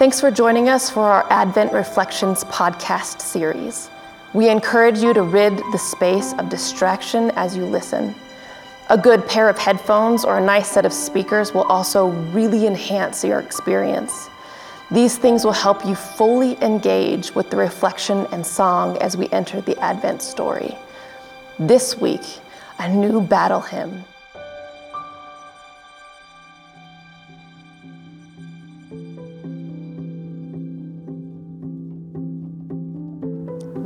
Thanks for joining us for our Advent Reflections podcast series. We encourage you to rid the space of distraction as you listen. A good pair of headphones or a nice set of speakers will also really enhance your experience. These things will help you fully engage with the reflection and song as we enter the Advent story. This week, a new battle hymn.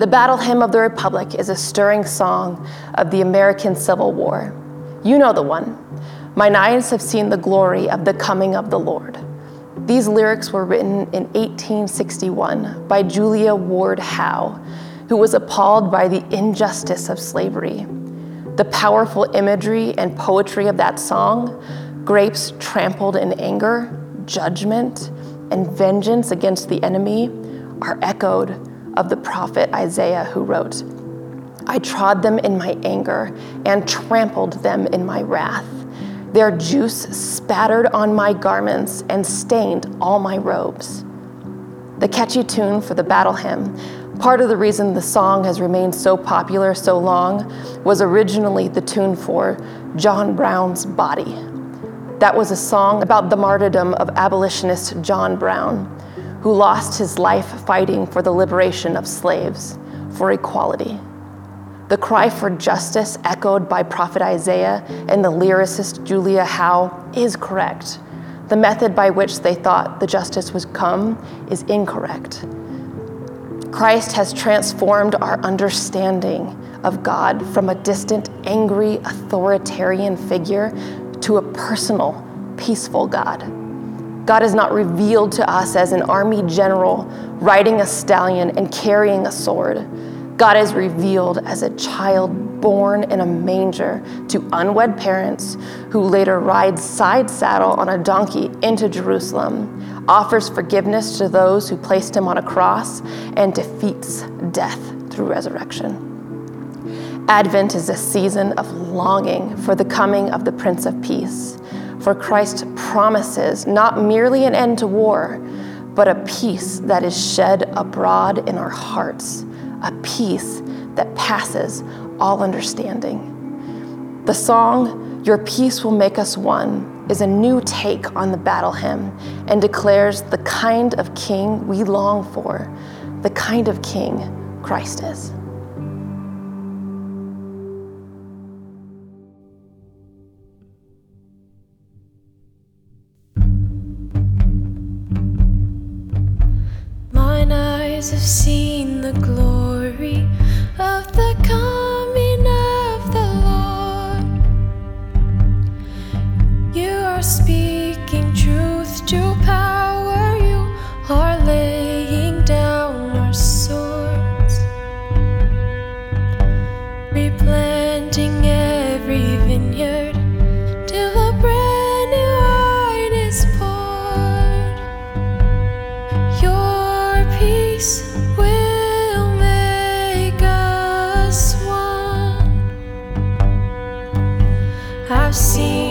The Battle Hymn of the Republic is a stirring song of the American Civil War. You know the one. Mine eyes have seen the glory of the coming of the Lord. These lyrics were written in 1861 by Julia Ward Howe, who was appalled by the injustice of slavery. The powerful imagery and poetry of that song, grapes trampled in anger, judgment, and vengeance against the enemy, are echoed of the prophet Isaiah, who wrote, I trod them in my anger and trampled them in my wrath. Their juice spattered on my garments and stained all my robes. The catchy tune for the battle hymn, part of the reason the song has remained so popular so long, was originally the tune for John Brown's Body. That was a song about the martyrdom of abolitionist John Brown who lost his life fighting for the liberation of slaves, for equality. The cry for justice, echoed by Prophet Isaiah and the lyricist Julia Howe, is correct. The method by which they thought the justice would come is incorrect. Christ has transformed our understanding of God from a distant, angry, authoritarian figure to a personal, peaceful God. God is not revealed to us as an army general riding a stallion and carrying a sword. God is revealed as a child born in a manger to unwed parents who later ride side saddle on a donkey into Jerusalem, offers forgiveness to those who placed him on a cross, and defeats death through resurrection. Advent is a season of longing for the coming of the Prince of Peace for Christ promises not merely an end to war, but a peace that is shed abroad in our hearts, a peace that passes all understanding. The song, Your Peace Will Make Us One, is a new take on the battle hymn and declares the kind of king we long for, the kind of king Christ is. eyes have seen the glory. I've seen.